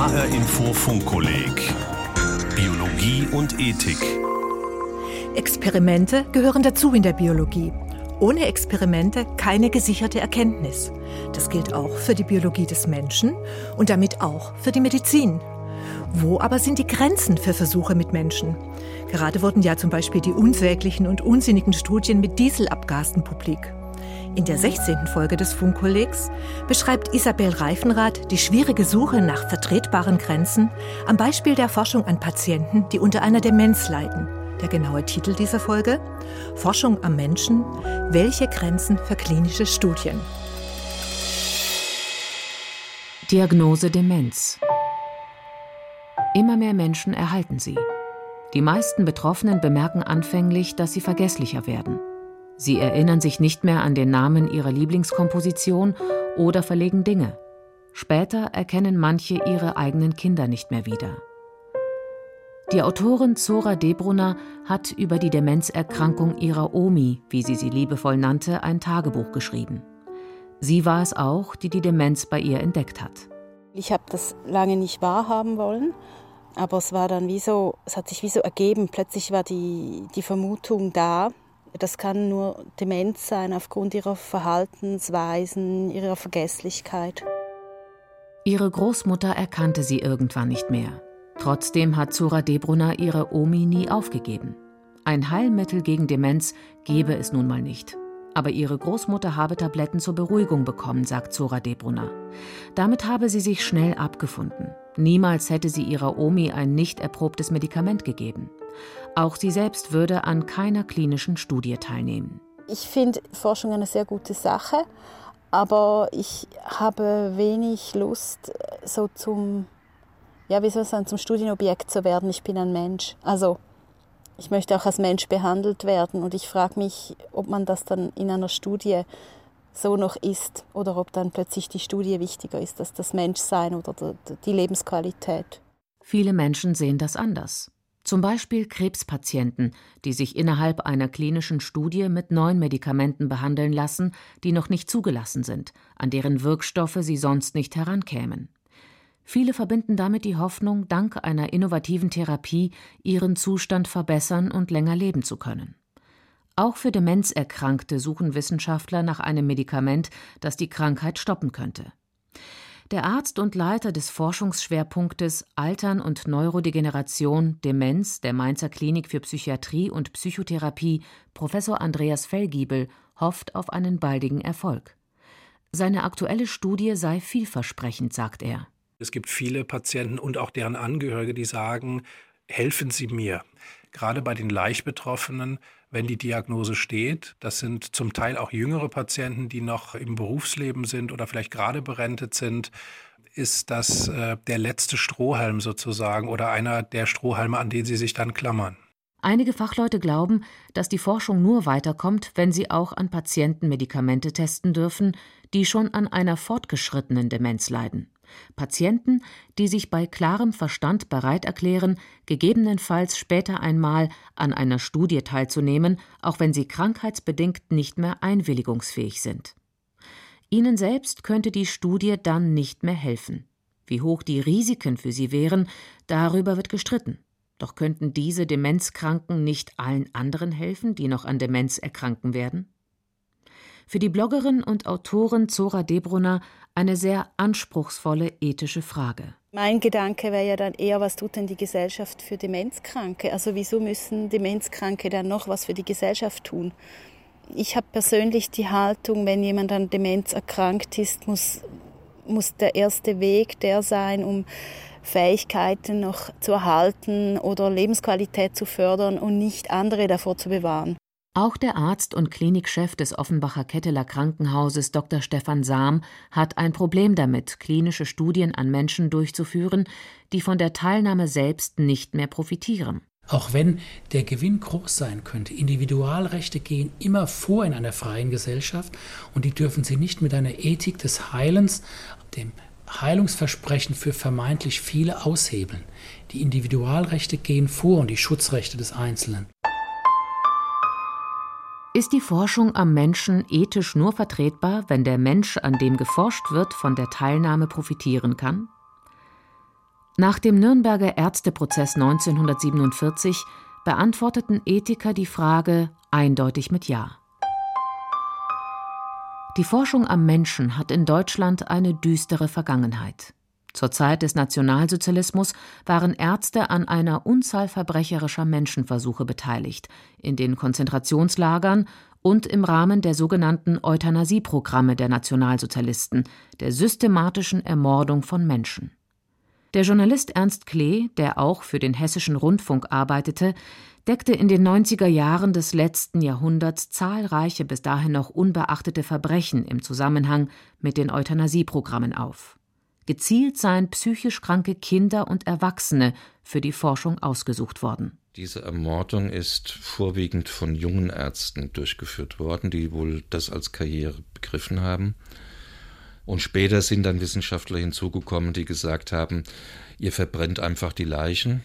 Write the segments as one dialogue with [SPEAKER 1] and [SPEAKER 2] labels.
[SPEAKER 1] HR Info Funkkolleg Biologie und Ethik.
[SPEAKER 2] Experimente gehören dazu in der Biologie. Ohne Experimente keine gesicherte Erkenntnis. Das gilt auch für die Biologie des Menschen und damit auch für die Medizin. Wo aber sind die Grenzen für Versuche mit Menschen? Gerade wurden ja zum Beispiel die unsäglichen und unsinnigen Studien mit Dieselabgasen publik. In der 16. Folge des Funkkollegs beschreibt Isabel Reifenrath die schwierige Suche nach vertretbaren Grenzen am Beispiel der Forschung an Patienten, die unter einer Demenz leiden. Der genaue Titel dieser Folge? Forschung am Menschen. Welche Grenzen für klinische Studien?
[SPEAKER 3] Diagnose Demenz. Immer mehr Menschen erhalten sie. Die meisten Betroffenen bemerken anfänglich, dass sie vergesslicher werden. Sie erinnern sich nicht mehr an den Namen ihrer Lieblingskomposition oder verlegen Dinge. Später erkennen manche ihre eigenen Kinder nicht mehr wieder. Die Autorin Zora Debrunner hat über die Demenzerkrankung ihrer Omi, wie sie sie liebevoll nannte, ein Tagebuch geschrieben. Sie war es auch, die die Demenz bei ihr entdeckt hat.
[SPEAKER 4] Ich habe das lange nicht wahrhaben wollen, aber es war dann wie so, es hat sich wie so ergeben. Plötzlich war die, die Vermutung da, das kann nur Demenz sein aufgrund ihrer Verhaltensweisen, ihrer Vergesslichkeit.
[SPEAKER 3] Ihre Großmutter erkannte sie irgendwann nicht mehr. Trotzdem hat Zura Debrunner ihre Omi nie aufgegeben. Ein Heilmittel gegen Demenz gebe es nun mal nicht. Aber ihre Großmutter habe Tabletten zur Beruhigung bekommen, sagt Zora Debrunner. Damit habe sie sich schnell abgefunden. Niemals hätte sie ihrer Omi ein nicht erprobtes Medikament gegeben. Auch sie selbst würde an keiner klinischen Studie teilnehmen.
[SPEAKER 4] Ich finde Forschung eine sehr gute Sache, aber ich habe wenig Lust, so zum, ja, wie soll ich sagen, zum Studienobjekt zu werden. Ich bin ein Mensch. Also ich möchte auch als Mensch behandelt werden und ich frage mich, ob man das dann in einer Studie so noch ist oder ob dann plötzlich die Studie wichtiger ist als das Menschsein oder die Lebensqualität.
[SPEAKER 3] Viele Menschen sehen das anders. Zum Beispiel Krebspatienten, die sich innerhalb einer klinischen Studie mit neuen Medikamenten behandeln lassen, die noch nicht zugelassen sind, an deren Wirkstoffe sie sonst nicht herankämen. Viele verbinden damit die Hoffnung, dank einer innovativen Therapie ihren Zustand verbessern und länger leben zu können. Auch für Demenzerkrankte suchen Wissenschaftler nach einem Medikament, das die Krankheit stoppen könnte. Der Arzt und Leiter des Forschungsschwerpunktes Altern und Neurodegeneration Demenz der Mainzer Klinik für Psychiatrie und Psychotherapie, Professor Andreas Fellgiebel, hofft auf einen baldigen Erfolg. Seine aktuelle Studie sei vielversprechend, sagt er.
[SPEAKER 5] Es gibt viele Patienten und auch deren Angehörige, die sagen, helfen Sie mir. Gerade bei den Leichtbetroffenen wenn die Diagnose steht. Das sind zum Teil auch jüngere Patienten, die noch im Berufsleben sind oder vielleicht gerade berentet sind. Ist das äh, der letzte Strohhalm sozusagen oder einer der Strohhalme, an den sie sich dann klammern?
[SPEAKER 3] Einige Fachleute glauben, dass die Forschung nur weiterkommt, wenn sie auch an Patienten Medikamente testen dürfen, die schon an einer fortgeschrittenen Demenz leiden. Patienten, die sich bei klarem Verstand bereit erklären, gegebenenfalls später einmal an einer Studie teilzunehmen, auch wenn sie krankheitsbedingt nicht mehr einwilligungsfähig sind. Ihnen selbst könnte die Studie dann nicht mehr helfen. Wie hoch die Risiken für sie wären, darüber wird gestritten. Doch könnten diese Demenzkranken nicht allen anderen helfen, die noch an Demenz erkranken werden? Für die Bloggerin und Autorin Zora Debrunner eine sehr anspruchsvolle ethische Frage.
[SPEAKER 4] Mein Gedanke wäre ja dann eher, was tut denn die Gesellschaft für Demenzkranke? Also wieso müssen Demenzkranke dann noch was für die Gesellschaft tun? Ich habe persönlich die Haltung, wenn jemand an Demenz erkrankt ist, muss, muss der erste Weg der sein, um Fähigkeiten noch zu erhalten oder Lebensqualität zu fördern und nicht andere davor zu bewahren.
[SPEAKER 3] Auch der Arzt und Klinikchef des Offenbacher Ketteler Krankenhauses Dr. Stefan Sam hat ein Problem damit, klinische Studien an Menschen durchzuführen, die von der Teilnahme selbst nicht mehr profitieren.
[SPEAKER 6] Auch wenn der Gewinn groß sein könnte, Individualrechte gehen immer vor in einer freien Gesellschaft und die dürfen sie nicht mit einer Ethik des Heilens, dem Heilungsversprechen für vermeintlich viele aushebeln. Die Individualrechte gehen vor und die Schutzrechte des Einzelnen.
[SPEAKER 3] Ist die Forschung am Menschen ethisch nur vertretbar, wenn der Mensch, an dem geforscht wird, von der Teilnahme profitieren kann? Nach dem Nürnberger Ärzteprozess 1947 beantworteten Ethiker die Frage eindeutig mit Ja. Die Forschung am Menschen hat in Deutschland eine düstere Vergangenheit. Zur Zeit des Nationalsozialismus waren Ärzte an einer Unzahl verbrecherischer Menschenversuche beteiligt, in den Konzentrationslagern und im Rahmen der sogenannten Euthanasieprogramme der Nationalsozialisten, der systematischen Ermordung von Menschen. Der Journalist Ernst Klee, der auch für den Hessischen Rundfunk arbeitete, deckte in den 90er Jahren des letzten Jahrhunderts zahlreiche bis dahin noch unbeachtete Verbrechen im Zusammenhang mit den Euthanasieprogrammen auf. Gezielt seien psychisch kranke Kinder und Erwachsene für die Forschung ausgesucht worden.
[SPEAKER 7] Diese Ermordung ist vorwiegend von jungen Ärzten durchgeführt worden, die wohl das als Karriere begriffen haben. Und später sind dann Wissenschaftler hinzugekommen, die gesagt haben, ihr verbrennt einfach die Leichen.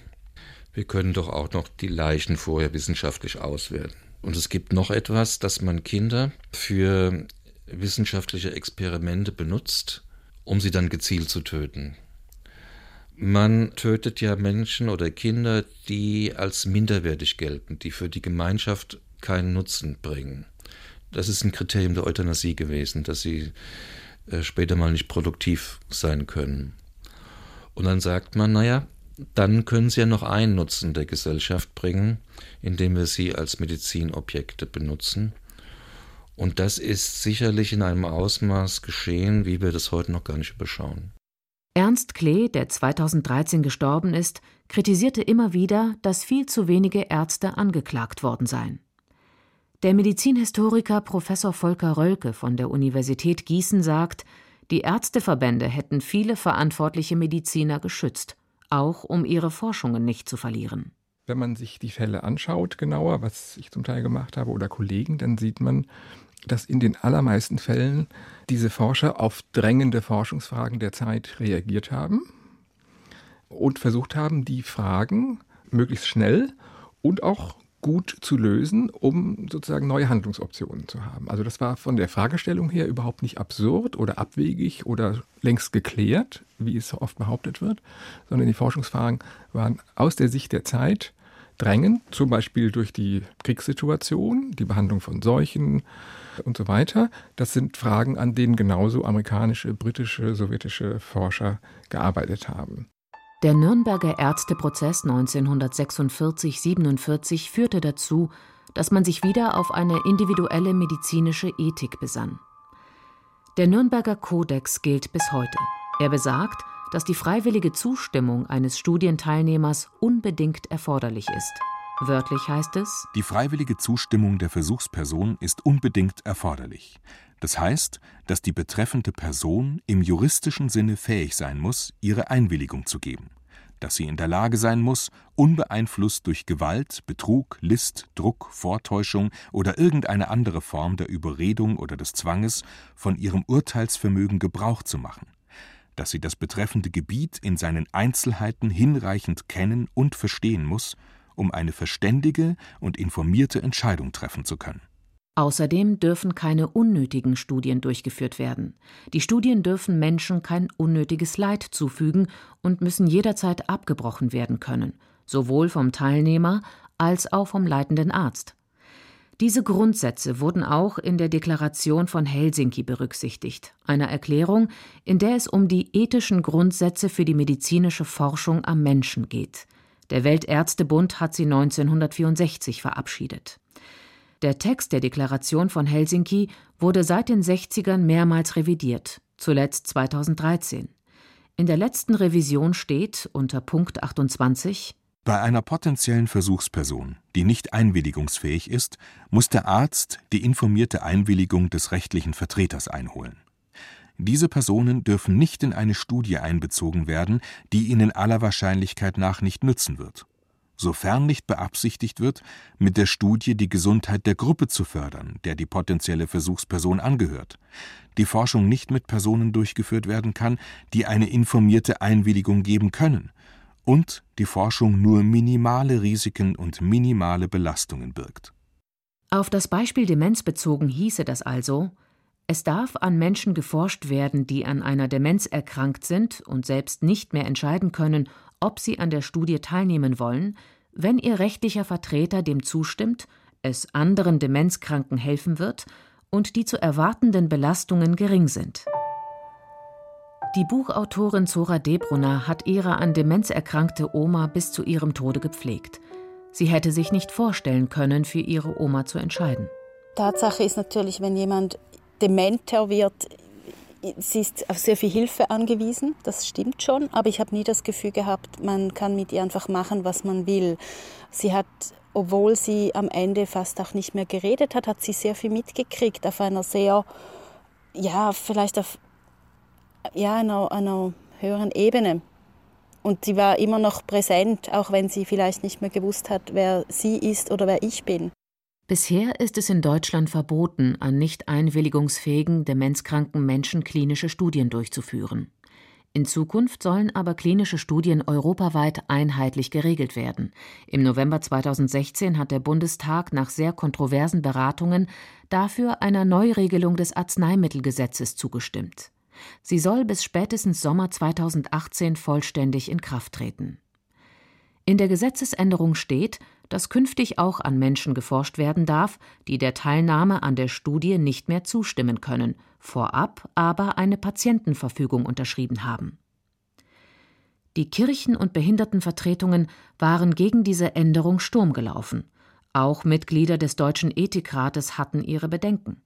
[SPEAKER 7] Wir können doch auch noch die Leichen vorher wissenschaftlich auswerten. Und es gibt noch etwas, dass man Kinder für wissenschaftliche Experimente benutzt, um sie dann gezielt zu töten. Man tötet ja Menschen oder Kinder, die als minderwertig gelten, die für die Gemeinschaft keinen Nutzen bringen. Das ist ein Kriterium der Euthanasie gewesen, dass sie äh, später mal nicht produktiv sein können. Und dann sagt man, naja, dann können sie ja noch einen Nutzen der Gesellschaft bringen, indem wir sie als Medizinobjekte benutzen. Und das ist sicherlich in einem Ausmaß geschehen, wie wir das heute noch gar nicht überschauen.
[SPEAKER 3] Ernst Klee, der 2013 gestorben ist, kritisierte immer wieder, dass viel zu wenige Ärzte angeklagt worden seien. Der Medizinhistoriker Professor Volker Rölke von der Universität Gießen sagt, die Ärzteverbände hätten viele verantwortliche Mediziner geschützt, auch um ihre Forschungen nicht zu verlieren.
[SPEAKER 8] Wenn man sich die Fälle anschaut, genauer, was ich zum Teil gemacht habe oder Kollegen, dann sieht man, dass in den allermeisten Fällen diese Forscher auf drängende Forschungsfragen der Zeit reagiert haben und versucht haben, die Fragen möglichst schnell und auch gut zu lösen, um sozusagen neue Handlungsoptionen zu haben. Also das war von der Fragestellung her überhaupt nicht absurd oder abwegig oder längst geklärt, wie es oft behauptet wird, sondern die Forschungsfragen waren aus der Sicht der Zeit drängend, zum Beispiel durch die Kriegssituation, die Behandlung von Seuchen, und so weiter. Das sind Fragen, an denen genauso amerikanische, britische, sowjetische Forscher gearbeitet haben.
[SPEAKER 3] Der Nürnberger Ärzteprozess 1946-47 führte dazu, dass man sich wieder auf eine individuelle medizinische Ethik besann. Der Nürnberger Kodex gilt bis heute. Er besagt, dass die freiwillige Zustimmung eines Studienteilnehmers unbedingt erforderlich ist. Wörtlich heißt es
[SPEAKER 1] Die freiwillige Zustimmung der Versuchsperson ist unbedingt erforderlich. Das heißt, dass die betreffende Person im juristischen Sinne fähig sein muss, ihre Einwilligung zu geben, dass sie in der Lage sein muss, unbeeinflusst durch Gewalt, Betrug, List, Druck, Vortäuschung oder irgendeine andere Form der Überredung oder des Zwanges von ihrem Urteilsvermögen Gebrauch zu machen, dass sie das betreffende Gebiet in seinen Einzelheiten hinreichend kennen und verstehen muss um eine verständige und informierte Entscheidung treffen zu können.
[SPEAKER 3] Außerdem dürfen keine unnötigen Studien durchgeführt werden. Die Studien dürfen Menschen kein unnötiges Leid zufügen und müssen jederzeit abgebrochen werden können, sowohl vom Teilnehmer als auch vom leitenden Arzt. Diese Grundsätze wurden auch in der Deklaration von Helsinki berücksichtigt, einer Erklärung, in der es um die ethischen Grundsätze für die medizinische Forschung am Menschen geht. Der Weltärztebund hat sie 1964 verabschiedet. Der Text der Deklaration von Helsinki wurde seit den 60ern mehrmals revidiert, zuletzt 2013. In der letzten Revision steht unter Punkt 28
[SPEAKER 1] Bei einer potenziellen Versuchsperson, die nicht einwilligungsfähig ist, muss der Arzt die informierte Einwilligung des rechtlichen Vertreters einholen. Diese Personen dürfen nicht in eine Studie einbezogen werden, die ihnen aller Wahrscheinlichkeit nach nicht nützen wird. Sofern nicht beabsichtigt wird, mit der Studie die Gesundheit der Gruppe zu fördern, der die potenzielle Versuchsperson angehört, die Forschung nicht mit Personen durchgeführt werden kann, die eine informierte Einwilligung geben können, und die Forschung nur minimale Risiken und minimale Belastungen birgt.
[SPEAKER 3] Auf das Beispiel Demenz bezogen hieße das also Es darf an Menschen geforscht werden, die an einer Demenz erkrankt sind und selbst nicht mehr entscheiden können, ob sie an der Studie teilnehmen wollen, wenn ihr rechtlicher Vertreter dem zustimmt, es anderen Demenzkranken helfen wird und die zu erwartenden Belastungen gering sind. Die Buchautorin Zora Debrunner hat ihre an Demenz erkrankte Oma bis zu ihrem Tode gepflegt. Sie hätte sich nicht vorstellen können, für ihre Oma zu entscheiden.
[SPEAKER 4] Tatsache ist natürlich, wenn jemand dementer wird, sie ist auf sehr viel Hilfe angewiesen, das stimmt schon, aber ich habe nie das Gefühl gehabt, man kann mit ihr einfach machen, was man will. Sie hat, obwohl sie am Ende fast auch nicht mehr geredet hat, hat sie sehr viel mitgekriegt auf einer sehr, ja, vielleicht auf ja, einer, einer höheren Ebene. Und sie war immer noch präsent, auch wenn sie vielleicht nicht mehr gewusst hat, wer sie ist oder wer ich bin.
[SPEAKER 3] Bisher ist es in Deutschland verboten, an nicht einwilligungsfähigen, demenzkranken Menschen klinische Studien durchzuführen. In Zukunft sollen aber klinische Studien europaweit einheitlich geregelt werden. Im November 2016 hat der Bundestag nach sehr kontroversen Beratungen dafür einer Neuregelung des Arzneimittelgesetzes zugestimmt. Sie soll bis spätestens Sommer 2018 vollständig in Kraft treten. In der Gesetzesänderung steht, dass künftig auch an Menschen geforscht werden darf, die der Teilnahme an der Studie nicht mehr zustimmen können, vorab aber eine Patientenverfügung unterschrieben haben. Die Kirchen- und Behindertenvertretungen waren gegen diese Änderung Sturm gelaufen. Auch Mitglieder des Deutschen Ethikrates hatten ihre Bedenken.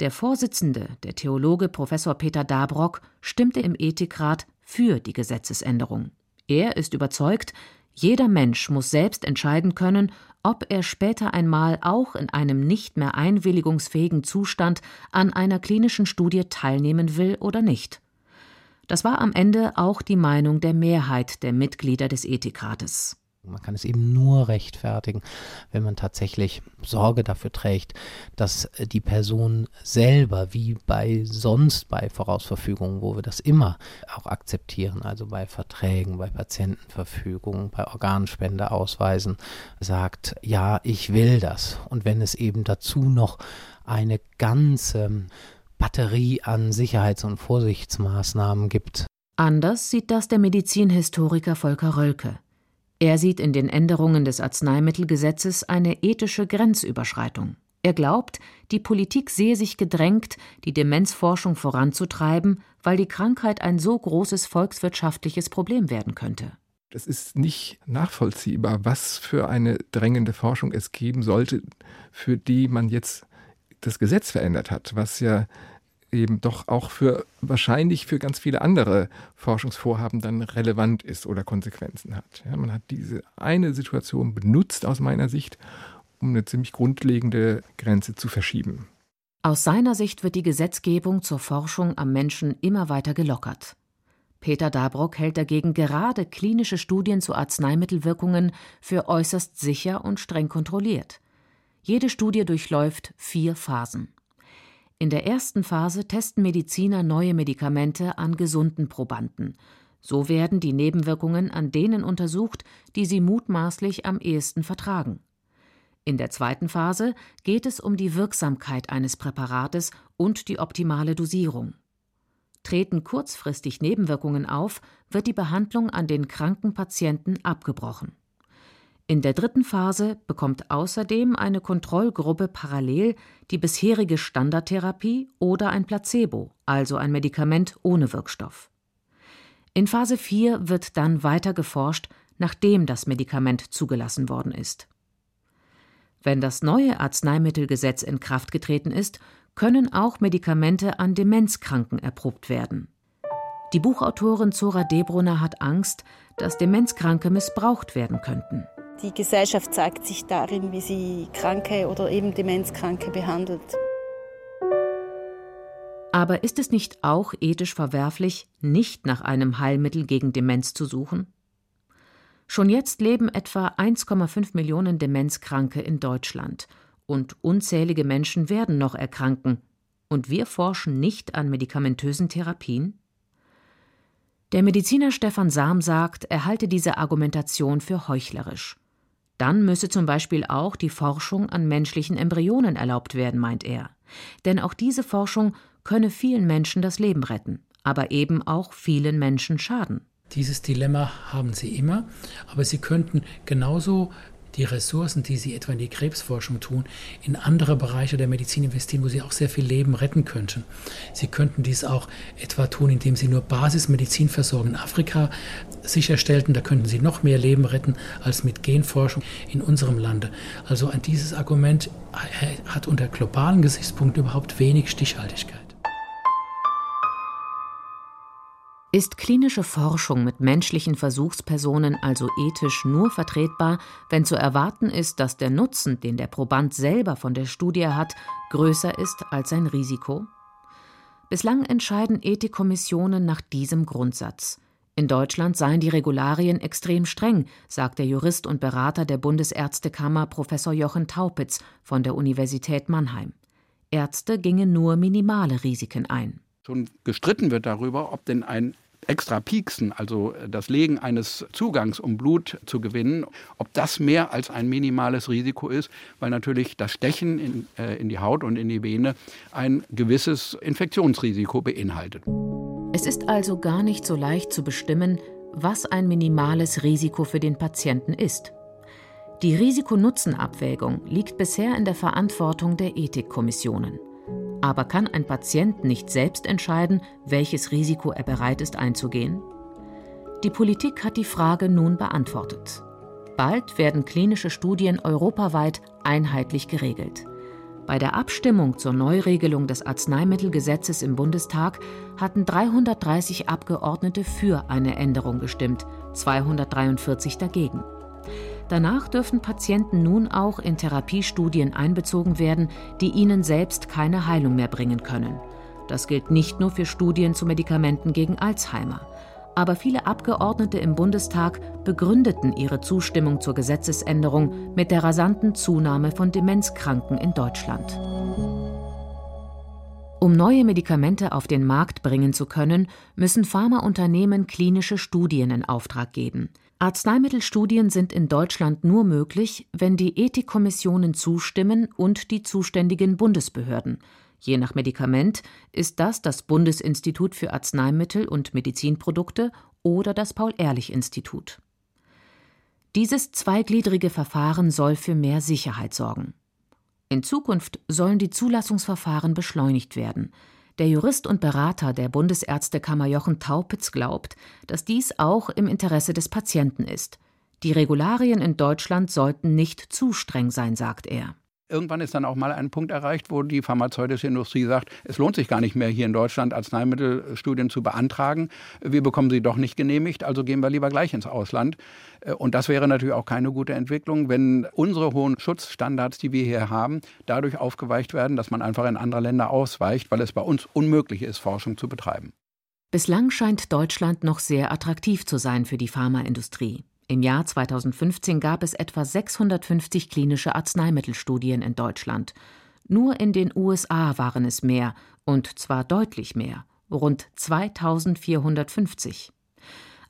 [SPEAKER 3] Der Vorsitzende, der Theologe Professor Peter Dabrock, stimmte im Ethikrat für die Gesetzesänderung. Er ist überzeugt, jeder Mensch muss selbst entscheiden können, ob er später einmal auch in einem nicht mehr einwilligungsfähigen Zustand an einer klinischen Studie teilnehmen will oder nicht. Das war am Ende auch die Meinung der Mehrheit der Mitglieder des Ethikrates.
[SPEAKER 9] Man kann es eben nur rechtfertigen, wenn man tatsächlich Sorge dafür trägt, dass äh, die Person selber, wie bei sonst bei Vorausverfügungen, wo wir das immer auch akzeptieren, also bei Verträgen, bei Patientenverfügungen, bei Organspendeausweisen, sagt, ja, ich will das. Und wenn es eben dazu noch eine ganze Batterie an Sicherheits- und Vorsichtsmaßnahmen gibt.
[SPEAKER 3] Anders sieht das der Medizinhistoriker Volker Rölke. Er sieht in den Änderungen des Arzneimittelgesetzes eine ethische Grenzüberschreitung. Er glaubt, die Politik sehe sich gedrängt, die Demenzforschung voranzutreiben, weil die Krankheit ein so großes volkswirtschaftliches Problem werden könnte.
[SPEAKER 8] Es ist nicht nachvollziehbar, was für eine drängende Forschung es geben sollte, für die man jetzt das Gesetz verändert hat, was ja eben doch auch für wahrscheinlich für ganz viele andere Forschungsvorhaben dann relevant ist oder Konsequenzen hat. Ja, man hat diese eine Situation benutzt aus meiner Sicht, um eine ziemlich grundlegende Grenze zu verschieben.
[SPEAKER 3] Aus seiner Sicht wird die Gesetzgebung zur Forschung am Menschen immer weiter gelockert. Peter Dabrock hält dagegen gerade klinische Studien zu Arzneimittelwirkungen für äußerst sicher und streng kontrolliert. Jede Studie durchläuft vier Phasen. In der ersten Phase testen Mediziner neue Medikamente an gesunden Probanden. So werden die Nebenwirkungen an denen untersucht, die sie mutmaßlich am ehesten vertragen. In der zweiten Phase geht es um die Wirksamkeit eines Präparates und die optimale Dosierung. Treten kurzfristig Nebenwirkungen auf, wird die Behandlung an den kranken Patienten abgebrochen. In der dritten Phase bekommt außerdem eine Kontrollgruppe parallel die bisherige Standardtherapie oder ein Placebo, also ein Medikament ohne Wirkstoff. In Phase 4 wird dann weiter geforscht, nachdem das Medikament zugelassen worden ist. Wenn das neue Arzneimittelgesetz in Kraft getreten ist, können auch Medikamente an Demenzkranken erprobt werden. Die Buchautorin Zora Debrunner hat Angst, dass Demenzkranke missbraucht werden könnten.
[SPEAKER 4] Die Gesellschaft zeigt sich darin, wie sie Kranke oder eben Demenzkranke behandelt.
[SPEAKER 3] Aber ist es nicht auch ethisch verwerflich, nicht nach einem Heilmittel gegen Demenz zu suchen? Schon jetzt leben etwa 1,5 Millionen Demenzkranke in Deutschland und unzählige Menschen werden noch erkranken. Und wir forschen nicht an medikamentösen Therapien? Der Mediziner Stefan Sam sagt, er halte diese Argumentation für heuchlerisch. Dann müsse zum Beispiel auch die Forschung an menschlichen Embryonen erlaubt werden, meint er. Denn auch diese Forschung könne vielen Menschen das Leben retten, aber eben auch vielen Menschen schaden.
[SPEAKER 6] Dieses Dilemma haben sie immer, aber sie könnten genauso die Ressourcen, die sie etwa in die Krebsforschung tun, in andere Bereiche der Medizin investieren, wo sie auch sehr viel Leben retten könnten. Sie könnten dies auch etwa tun, indem sie nur Basismedizinversorgung in Afrika sicherstellten. Da könnten sie noch mehr Leben retten als mit Genforschung in unserem Lande. Also an dieses Argument hat unter globalen Gesichtspunkten überhaupt wenig Stichhaltigkeit.
[SPEAKER 3] Ist klinische Forschung mit menschlichen Versuchspersonen also ethisch nur vertretbar, wenn zu erwarten ist, dass der Nutzen, den der Proband selber von der Studie hat, größer ist als sein Risiko? Bislang entscheiden Ethikkommissionen nach diesem Grundsatz. In Deutschland seien die Regularien extrem streng, sagt der Jurist und Berater der Bundesärztekammer Professor Jochen Taupitz von der Universität Mannheim. Ärzte gingen nur minimale Risiken ein.
[SPEAKER 10] Schon gestritten wird darüber, ob denn ein extra Pieksen, also das Legen eines Zugangs, um Blut zu gewinnen, ob das mehr als ein minimales Risiko ist, weil natürlich das Stechen in, äh, in die Haut und in die Vene ein gewisses Infektionsrisiko beinhaltet.
[SPEAKER 3] Es ist also gar nicht so leicht zu bestimmen, was ein minimales Risiko für den Patienten ist. Die Risiko-Nutzen-Abwägung liegt bisher in der Verantwortung der Ethikkommissionen. Aber kann ein Patient nicht selbst entscheiden, welches Risiko er bereit ist einzugehen? Die Politik hat die Frage nun beantwortet. Bald werden klinische Studien europaweit einheitlich geregelt. Bei der Abstimmung zur Neuregelung des Arzneimittelgesetzes im Bundestag hatten 330 Abgeordnete für eine Änderung gestimmt, 243 dagegen. Danach dürfen Patienten nun auch in Therapiestudien einbezogen werden, die ihnen selbst keine Heilung mehr bringen können. Das gilt nicht nur für Studien zu Medikamenten gegen Alzheimer. Aber viele Abgeordnete im Bundestag begründeten ihre Zustimmung zur Gesetzesänderung mit der rasanten Zunahme von Demenzkranken in Deutschland. Um neue Medikamente auf den Markt bringen zu können, müssen Pharmaunternehmen klinische Studien in Auftrag geben. Arzneimittelstudien sind in Deutschland nur möglich, wenn die Ethikkommissionen zustimmen und die zuständigen Bundesbehörden. Je nach Medikament ist das das Bundesinstitut für Arzneimittel und Medizinprodukte oder das Paul-Ehrlich-Institut. Dieses zweigliedrige Verfahren soll für mehr Sicherheit sorgen. In Zukunft sollen die Zulassungsverfahren beschleunigt werden. Der Jurist und Berater der Bundesärztekammer Jochen Taupitz glaubt, dass dies auch im Interesse des Patienten ist. Die Regularien in Deutschland sollten nicht zu streng sein, sagt er.
[SPEAKER 10] Irgendwann ist dann auch mal ein Punkt erreicht, wo die pharmazeutische Industrie sagt, es lohnt sich gar nicht mehr hier in Deutschland Arzneimittelstudien zu beantragen. Wir bekommen sie doch nicht genehmigt, also gehen wir lieber gleich ins Ausland. Und das wäre natürlich auch keine gute Entwicklung, wenn unsere hohen Schutzstandards, die wir hier haben, dadurch aufgeweicht werden, dass man einfach in andere Länder ausweicht, weil es bei uns unmöglich ist, Forschung zu betreiben.
[SPEAKER 3] Bislang scheint Deutschland noch sehr attraktiv zu sein für die Pharmaindustrie. Im Jahr 2015 gab es etwa 650 klinische Arzneimittelstudien in Deutschland. Nur in den USA waren es mehr, und zwar deutlich mehr, rund 2450.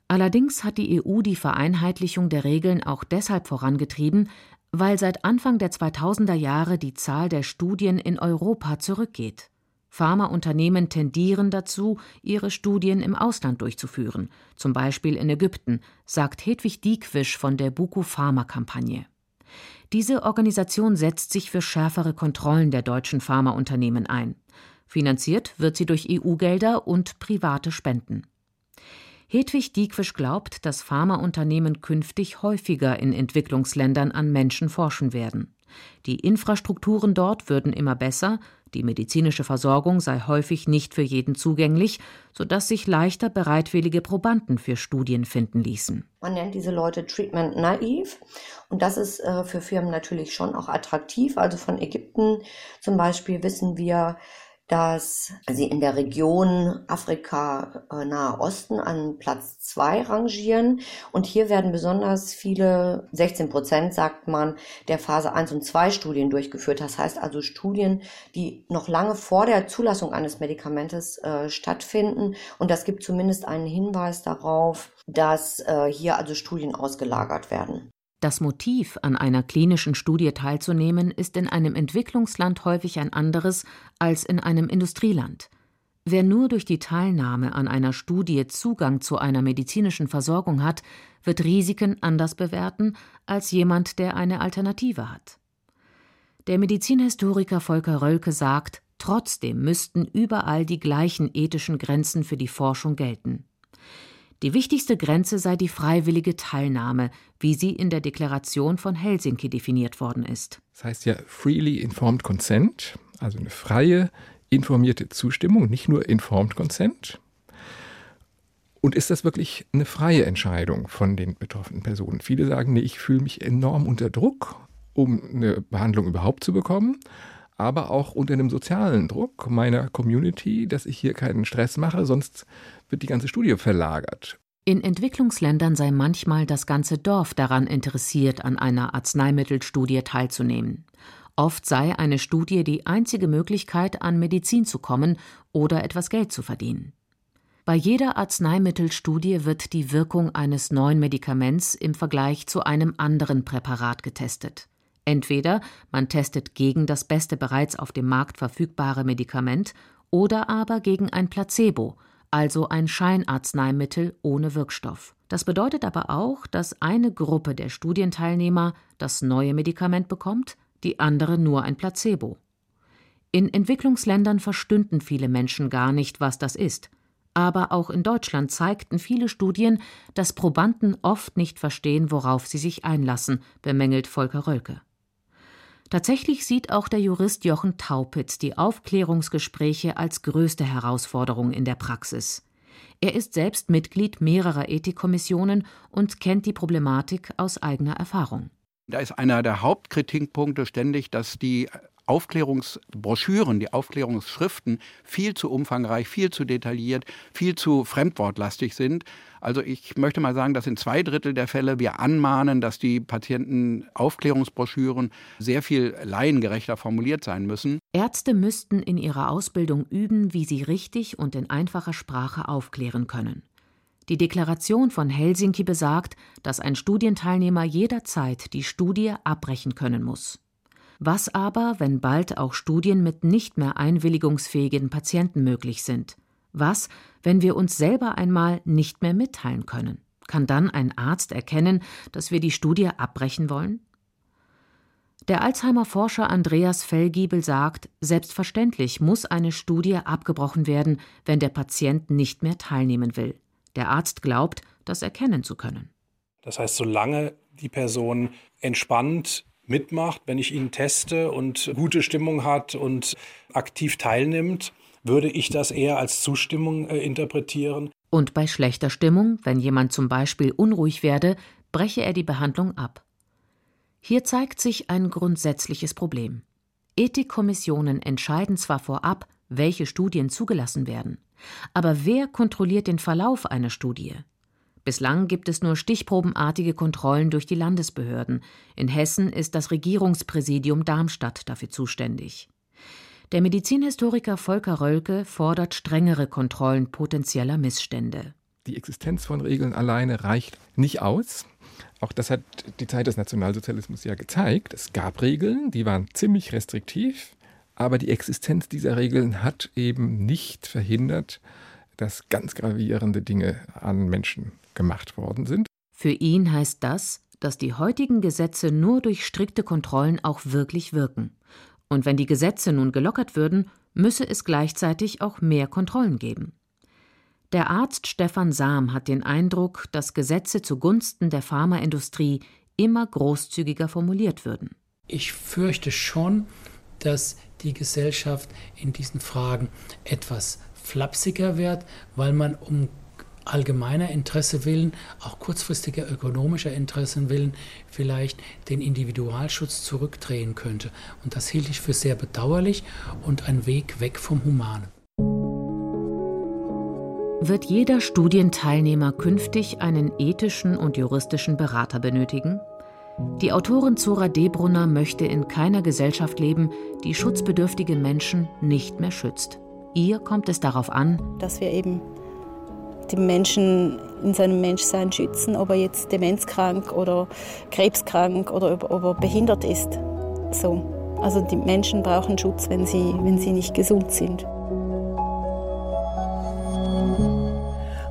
[SPEAKER 3] Allerdings hat die EU die Vereinheitlichung der Regeln auch deshalb vorangetrieben, weil seit Anfang der 2000er Jahre die Zahl der Studien in Europa zurückgeht. Pharmaunternehmen tendieren dazu, ihre Studien im Ausland durchzuführen, zum Beispiel in Ägypten, sagt Hedwig Diekwisch von der Buku Pharma Kampagne. Diese Organisation setzt sich für schärfere Kontrollen der deutschen Pharmaunternehmen ein. Finanziert wird sie durch EU-Gelder und private Spenden. Hedwig Diekwisch glaubt, dass Pharmaunternehmen künftig häufiger in Entwicklungsländern an Menschen forschen werden. Die Infrastrukturen dort würden immer besser, die medizinische Versorgung sei häufig nicht für jeden zugänglich, sodass sich leichter bereitwillige Probanden für Studien finden ließen.
[SPEAKER 11] Man nennt diese Leute Treatment naive und das ist äh, für Firmen natürlich schon auch attraktiv. Also von Ägypten zum Beispiel wissen wir, dass sie in der Region Afrika äh, Nahe Osten an Platz zwei rangieren. Und hier werden besonders viele, 16 Prozent sagt man, der Phase 1 und 2 Studien durchgeführt. Das heißt also Studien, die noch lange vor der Zulassung eines Medikamentes äh, stattfinden. Und das gibt zumindest einen Hinweis darauf, dass äh, hier also Studien ausgelagert werden.
[SPEAKER 3] Das Motiv, an einer klinischen Studie teilzunehmen, ist in einem Entwicklungsland häufig ein anderes als in einem Industrieland. Wer nur durch die Teilnahme an einer Studie Zugang zu einer medizinischen Versorgung hat, wird Risiken anders bewerten als jemand, der eine Alternative hat. Der Medizinhistoriker Volker Rölke sagt, trotzdem müssten überall die gleichen ethischen Grenzen für die Forschung gelten. Die wichtigste Grenze sei die freiwillige Teilnahme, wie sie in der Deklaration von Helsinki definiert worden ist.
[SPEAKER 8] Das heißt ja freely informed consent, also eine freie, informierte Zustimmung, nicht nur informed consent. Und ist das wirklich eine freie Entscheidung von den betroffenen Personen? Viele sagen, nee, ich fühle mich enorm unter Druck, um eine Behandlung überhaupt zu bekommen, aber auch unter einem sozialen Druck meiner Community, dass ich hier keinen Stress mache, sonst wird die ganze Studie verlagert.
[SPEAKER 3] In Entwicklungsländern sei manchmal das ganze Dorf daran interessiert, an einer Arzneimittelstudie teilzunehmen. Oft sei eine Studie die einzige Möglichkeit, an Medizin zu kommen oder etwas Geld zu verdienen. Bei jeder Arzneimittelstudie wird die Wirkung eines neuen Medikaments im Vergleich zu einem anderen Präparat getestet. Entweder man testet gegen das beste bereits auf dem Markt verfügbare Medikament oder aber gegen ein Placebo, also ein Scheinarzneimittel ohne Wirkstoff. Das bedeutet aber auch, dass eine Gruppe der Studienteilnehmer das neue Medikament bekommt, die andere nur ein Placebo. In Entwicklungsländern verstünden viele Menschen gar nicht, was das ist. Aber auch in Deutschland zeigten viele Studien, dass Probanden oft nicht verstehen, worauf sie sich einlassen, bemängelt Volker Rölke. Tatsächlich sieht auch der Jurist Jochen Taupitz die Aufklärungsgespräche als größte Herausforderung in der Praxis. Er ist selbst Mitglied mehrerer Ethikkommissionen und kennt die Problematik aus eigener Erfahrung.
[SPEAKER 10] Da ist einer der Hauptkritikpunkte ständig, dass die Aufklärungsbroschüren, die Aufklärungsschriften viel zu umfangreich, viel zu detailliert, viel zu fremdwortlastig sind. Also ich möchte mal sagen, dass in zwei Drittel der Fälle wir anmahnen, dass die Patientenaufklärungsbroschüren sehr viel laiengerechter formuliert sein müssen.
[SPEAKER 3] Ärzte müssten in ihrer Ausbildung üben, wie sie richtig und in einfacher Sprache aufklären können. Die Deklaration von Helsinki besagt, dass ein Studienteilnehmer jederzeit die Studie abbrechen können muss. Was aber, wenn bald auch Studien mit nicht mehr einwilligungsfähigen Patienten möglich sind? Was, wenn wir uns selber einmal nicht mehr mitteilen können? Kann dann ein Arzt erkennen, dass wir die Studie abbrechen wollen? Der Alzheimer-Forscher Andreas Fellgiebel sagt, selbstverständlich muss eine Studie abgebrochen werden, wenn der Patient nicht mehr teilnehmen will. Der Arzt glaubt, das erkennen zu können.
[SPEAKER 5] Das heißt, solange die Person entspannt mitmacht, wenn ich ihn teste und gute Stimmung hat und aktiv teilnimmt, würde ich das eher als Zustimmung äh, interpretieren.
[SPEAKER 3] Und bei schlechter Stimmung, wenn jemand zum Beispiel unruhig werde, breche er die Behandlung ab. Hier zeigt sich ein grundsätzliches Problem. Ethikkommissionen entscheiden zwar vorab, welche Studien zugelassen werden, aber wer kontrolliert den Verlauf einer Studie? Bislang gibt es nur stichprobenartige Kontrollen durch die Landesbehörden. In Hessen ist das Regierungspräsidium Darmstadt dafür zuständig. Der Medizinhistoriker Volker Rölke fordert strengere Kontrollen potenzieller Missstände.
[SPEAKER 8] Die Existenz von Regeln alleine reicht nicht aus. Auch das hat die Zeit des Nationalsozialismus ja gezeigt. Es gab Regeln, die waren ziemlich restriktiv, aber die Existenz dieser Regeln hat eben nicht verhindert, dass ganz gravierende Dinge an Menschen gemacht worden sind.
[SPEAKER 3] Für ihn heißt das, dass die heutigen Gesetze nur durch strikte Kontrollen auch wirklich wirken. Und wenn die Gesetze nun gelockert würden, müsse es gleichzeitig auch mehr Kontrollen geben. Der Arzt Stefan Sam hat den Eindruck, dass Gesetze zugunsten der Pharmaindustrie immer großzügiger formuliert würden.
[SPEAKER 6] Ich fürchte schon, dass die Gesellschaft in diesen Fragen etwas flapsiger wird, weil man um allgemeiner Interesse willen, auch kurzfristiger ökonomischer Interessen willen, vielleicht den Individualschutz zurückdrehen könnte. Und das hielt ich für sehr bedauerlich und ein Weg weg vom Humanen.
[SPEAKER 3] Wird jeder Studienteilnehmer künftig einen ethischen und juristischen Berater benötigen? Die Autorin Zora Debrunner möchte in keiner Gesellschaft leben, die schutzbedürftige Menschen nicht mehr schützt. Ihr kommt es darauf an,
[SPEAKER 4] dass wir eben die Menschen in seinem Menschsein schützen, ob er jetzt demenzkrank oder krebskrank oder ob, ob er behindert ist. So. Also die Menschen brauchen Schutz, wenn sie, wenn sie nicht gesund sind.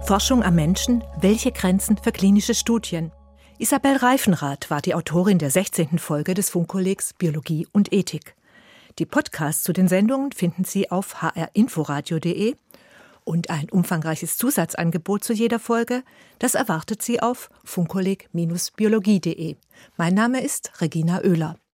[SPEAKER 2] Forschung am Menschen, welche Grenzen für klinische Studien? Isabel Reifenrath war die Autorin der 16. Folge des Funkkollegs Biologie und Ethik. Die Podcasts zu den Sendungen finden Sie auf hrinforadio.de und ein umfangreiches Zusatzangebot zu jeder Folge, das erwartet Sie auf funkkolleg-biologie.de. Mein Name ist Regina Oehler.